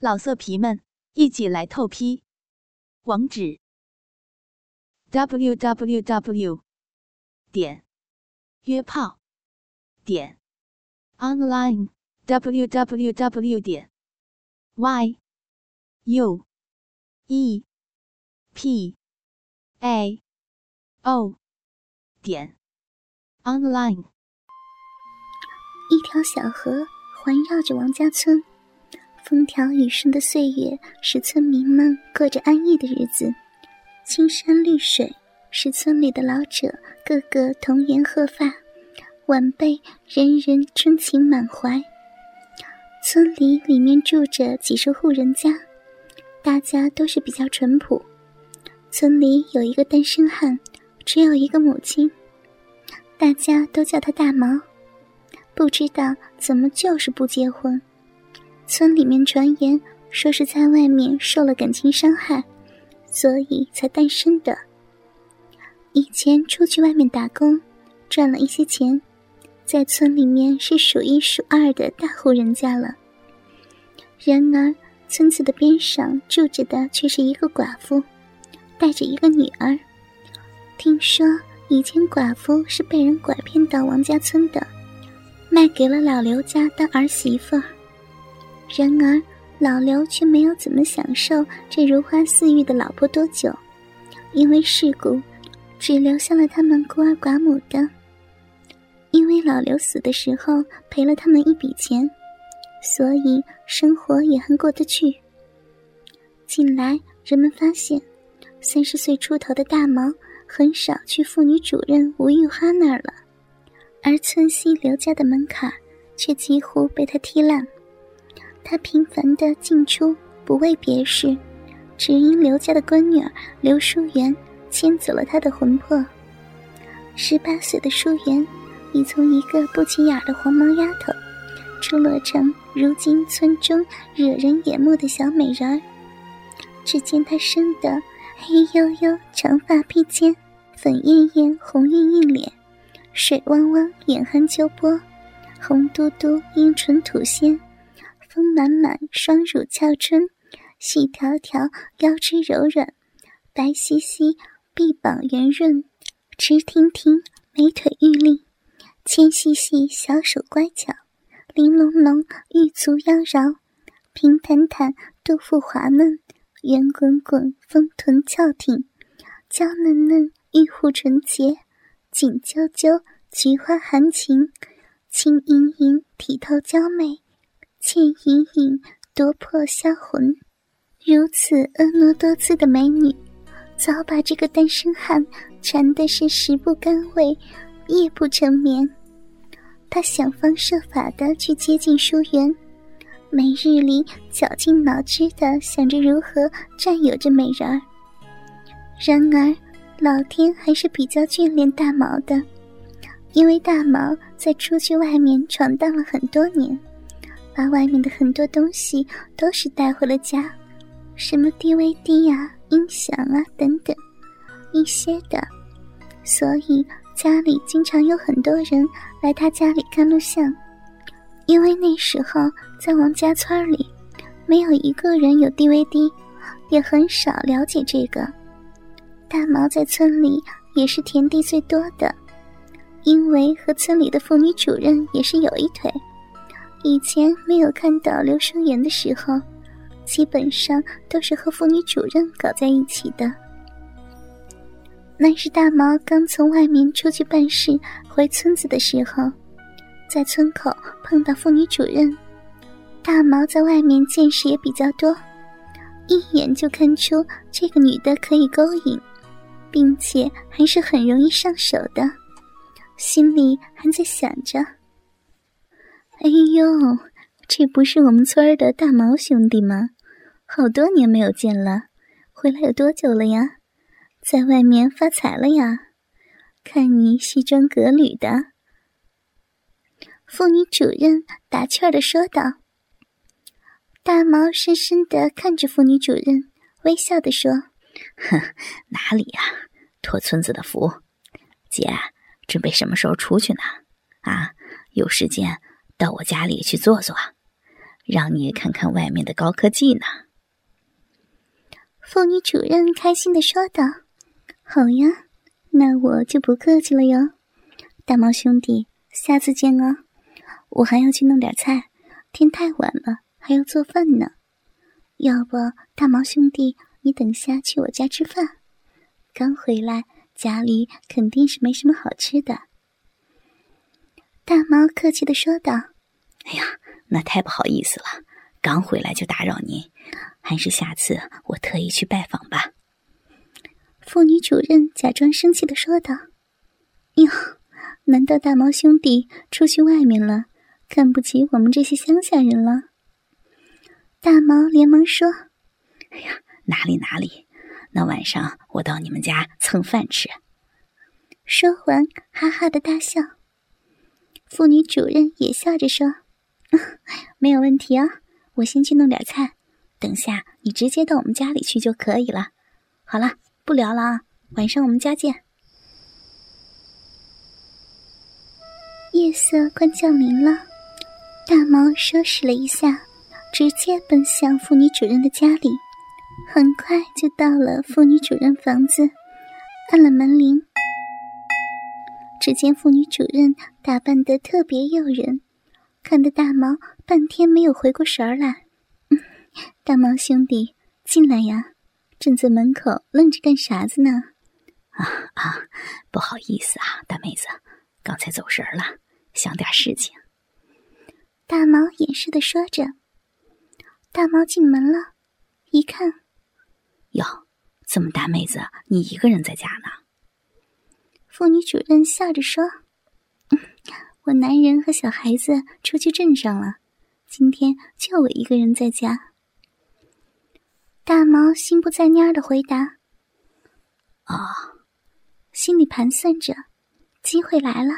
老色皮们，一起来透批！网址：w w w 点约炮点 online w w w 点 y u e p a o 点 online。一条小河环绕着王家村。风调雨顺的岁月，使村民们过着安逸的日子。青山绿水，使村里的老者个个童颜鹤发，晚辈人人春情满怀。村里里面住着几十户人家，大家都是比较淳朴。村里有一个单身汉，只有一个母亲，大家都叫他大毛。不知道怎么就是不结婚。村里面传言说是在外面受了感情伤害，所以才单身的。以前出去外面打工，赚了一些钱，在村里面是数一数二的大户人家了。然而村子的边上住着的却是一个寡妇，带着一个女儿。听说以前寡妇是被人拐骗到王家村的，卖给了老刘家当儿媳妇儿。然而，老刘却没有怎么享受这如花似玉的老婆多久，因为事故，只留下了他们孤儿寡母的。因为老刘死的时候赔了他们一笔钱，所以生活也还过得去。近来，人们发现，三十岁出头的大毛很少去妇女主任吴玉花那儿了，而村西刘家的门槛却几乎被他踢烂。他频繁的进出，不为别事，只因刘家的闺女儿刘淑媛牵走了他的魂魄。十八岁的淑媛，已从一个不起眼的黄毛丫头，出落成如今村中惹人眼目的小美人儿。只见她生得黑黝黝，长发披肩，粉艳艳，红晕晕脸，水汪汪，眼含秋波，红嘟嘟，樱唇吐鲜。丰满满，双乳翘春，细条条，腰肢柔软，白皙皙，臂膀圆润，直挺挺，美腿玉立，纤细细，小手乖巧，玲珑珑，玉足妖娆，平坦坦，肚腹滑嫩，圆滚滚，丰臀翘挺，娇嫩嫩，玉户纯洁，紧啾啾，菊花含情，轻盈盈，体透娇美。倩隐隐，夺魄销魂。如此婀娜多姿的美女，早把这个单身汉缠的是食不甘味，夜不成眠。他想方设法的去接近淑媛，每日里绞尽脑汁的想着如何占有这美人儿。然而，老天还是比较眷恋大毛的，因为大毛在出去外面闯荡了很多年。把外面的很多东西都是带回了家，什么 DVD 呀、音响啊等等，一些的，所以家里经常有很多人来他家里看录像。因为那时候在王家村里，没有一个人有 DVD，也很少了解这个。大毛在村里也是田地最多的，因为和村里的妇女主任也是有一腿。以前没有看到刘生元的时候，基本上都是和妇女主任搞在一起的。那是大毛刚从外面出去办事回村子的时候，在村口碰到妇女主任。大毛在外面见识也比较多，一眼就看出这个女的可以勾引，并且还是很容易上手的，心里还在想着。哎呦，这不是我们村儿的大毛兄弟吗？好多年没有见了，回来有多久了呀？在外面发财了呀？看你西装革履的。妇女主任打趣儿的说道。大毛深深的看着妇女主任，微笑的说：“哼，哪里呀，托村子的福。姐，准备什么时候出去呢？啊，有时间。”到我家里去坐坐，让你看看外面的高科技呢。妇女主任开心的说道：“好呀，那我就不客气了哟。大毛兄弟，下次见哦。我还要去弄点菜，天太晚了，还要做饭呢。要不，大毛兄弟，你等下去我家吃饭。刚回来，家里肯定是没什么好吃的。”大毛客气的说道：“哎呀，那太不好意思了，刚回来就打扰您，还是下次我特意去拜访吧。”妇女主任假装生气的说道：“哟，难道大毛兄弟出去外面了，看不起我们这些乡下人了？”大毛连忙说：“哎呀，哪里哪里，那晚上我到你们家蹭饭吃。”说完，哈哈的大笑。妇女主任也笑着说：“ 没有问题啊，我先去弄点菜，等下你直接到我们家里去就可以了。好了，不聊了啊，晚上我们家见。”夜色快降临了，大毛收拾了一下，直接奔向妇女主任的家里，很快就到了妇女主任房子，按了门铃。只见妇女主任打扮得特别诱人，看得大毛半天没有回过神儿来。大毛兄弟，进来呀！正在门口愣着干啥子呢？啊啊，不好意思啊，大妹子，刚才走神了，想点事情。大毛掩饰的说着。大毛进门了，一看，哟，这么大妹子，你一个人在家呢？妇女主任笑着说：“我男人和小孩子出去镇上了，今天就我一个人在家。”大毛心不在焉的回答：“啊，心里盘算着，机会来了，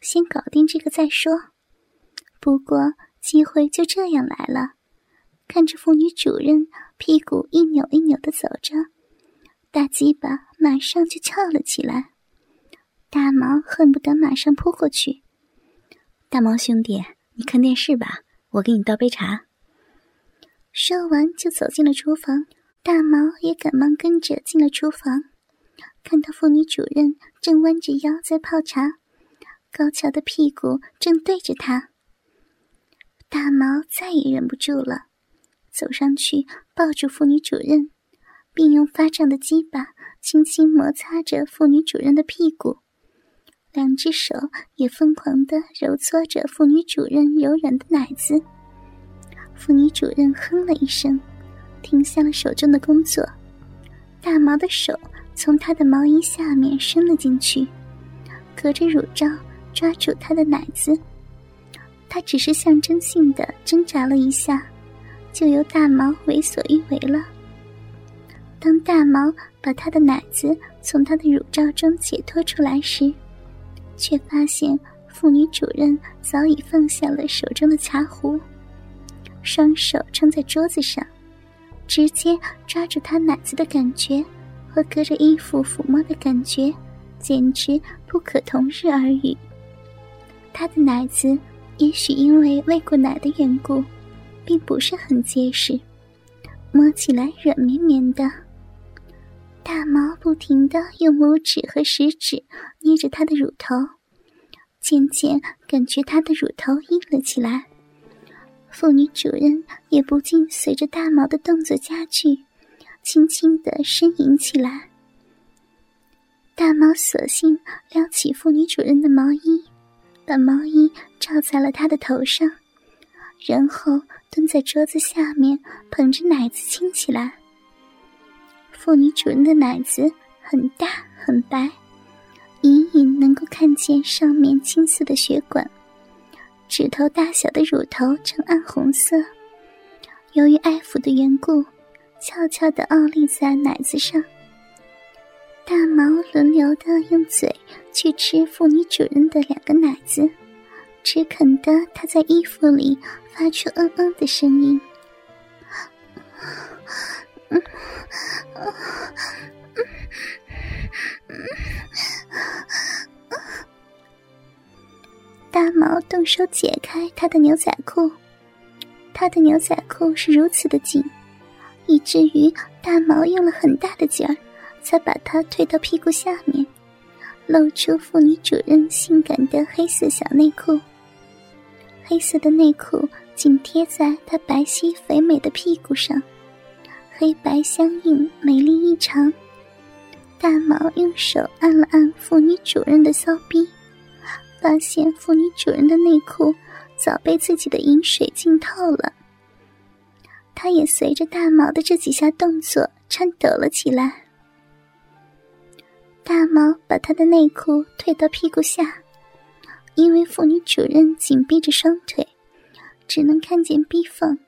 先搞定这个再说。不过机会就这样来了，看着妇女主任屁股一扭一扭的走着，大鸡巴马上就翘了起来。”大毛恨不得马上扑过去。大毛兄弟，你看电视吧，我给你倒杯茶。说完就走进了厨房，大毛也赶忙跟着进了厨房。看到妇女主任正弯着腰在泡茶，高翘的屁股正对着他，大毛再也忍不住了，走上去抱住妇女主任，并用发胀的鸡巴轻轻摩擦着妇女主任的屁股。两只手也疯狂地揉搓着妇女主任柔软的奶子。妇女主任哼了一声，停下了手中的工作。大毛的手从她的毛衣下面伸了进去，隔着乳罩抓住她的奶子。她只是象征性的挣扎了一下，就由大毛为所欲为了。当大毛把她的奶子从她的乳罩中解脱出来时，却发现妇女主任早已放下了手中的茶壶，双手撑在桌子上，直接抓住她奶子的感觉和隔着衣服抚摸的感觉，简直不可同日而语。她的奶子也许因为喂过奶的缘故，并不是很结实，摸起来软绵绵的。大毛不停的用拇指和食指捏着她的乳头，渐渐感觉她的乳头硬了起来。妇女主任也不禁随着大毛的动作加剧，轻轻的呻吟起来。大毛索性撩起妇女主任的毛衣，把毛衣罩在了她的头上，然后蹲在桌子下面捧着奶子亲起来。妇女主人的奶子很大很白，隐隐能够看见上面青色的血管，指头大小的乳头呈暗红色。由于爱抚的缘故，悄悄地傲立在奶子上。大毛轮流的用嘴去吃妇女主人的两个奶子，只啃得她在衣服里发出嗯嗯的声音。大毛动手解开他的牛仔裤，他的牛仔裤是如此的紧，以至于大毛用了很大的劲儿，才把它推到屁股下面，露出妇女主任性感的黑色小内裤。黑色的内裤紧贴在她白皙肥美的屁股上，黑白相映，美丽异常。大毛用手按了按妇女主任的骚逼，发现妇女主人的内裤早被自己的饮水浸透了。他也随着大毛的这几下动作颤抖了起来。大毛把他的内裤退到屁股下，因为妇女主人紧闭着双腿，只能看见逼缝。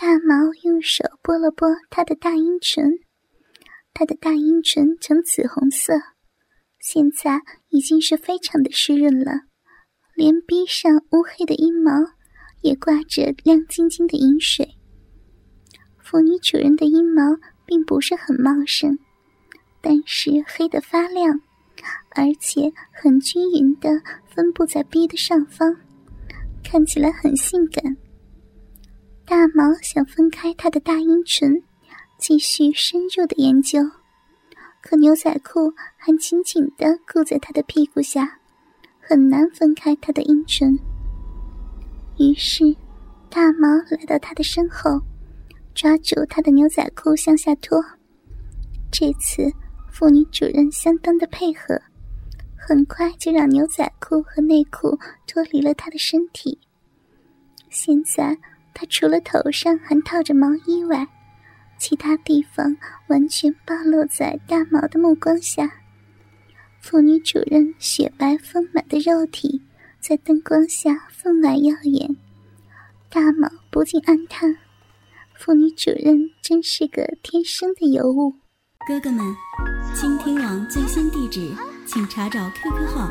大毛用手拨了拨她的大阴唇。她的大阴唇呈紫红色，现在已经是非常的湿润了，连逼上乌黑的阴毛也挂着亮晶晶的银水。妇女主人的阴毛并不是很茂盛，但是黑的发亮，而且很均匀的分布在逼的上方，看起来很性感。大毛想分开他的大阴唇。继续深入的研究，可牛仔裤还紧紧的箍在他的屁股下，很难分开他的阴唇。于是，大毛来到他的身后，抓住他的牛仔裤向下拖。这次，妇女主任相当的配合，很快就让牛仔裤和内裤脱离了他的身体。现在，他除了头上还套着毛衣外，其他地方完全暴露在大毛的目光下，妇女主人雪白丰满的肉体在灯光下分外耀眼。大毛不禁暗叹：妇女主人真是个天生的尤物。哥哥们，倾听网最新地址，请查找 QQ 号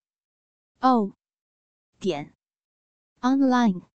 o 点 online。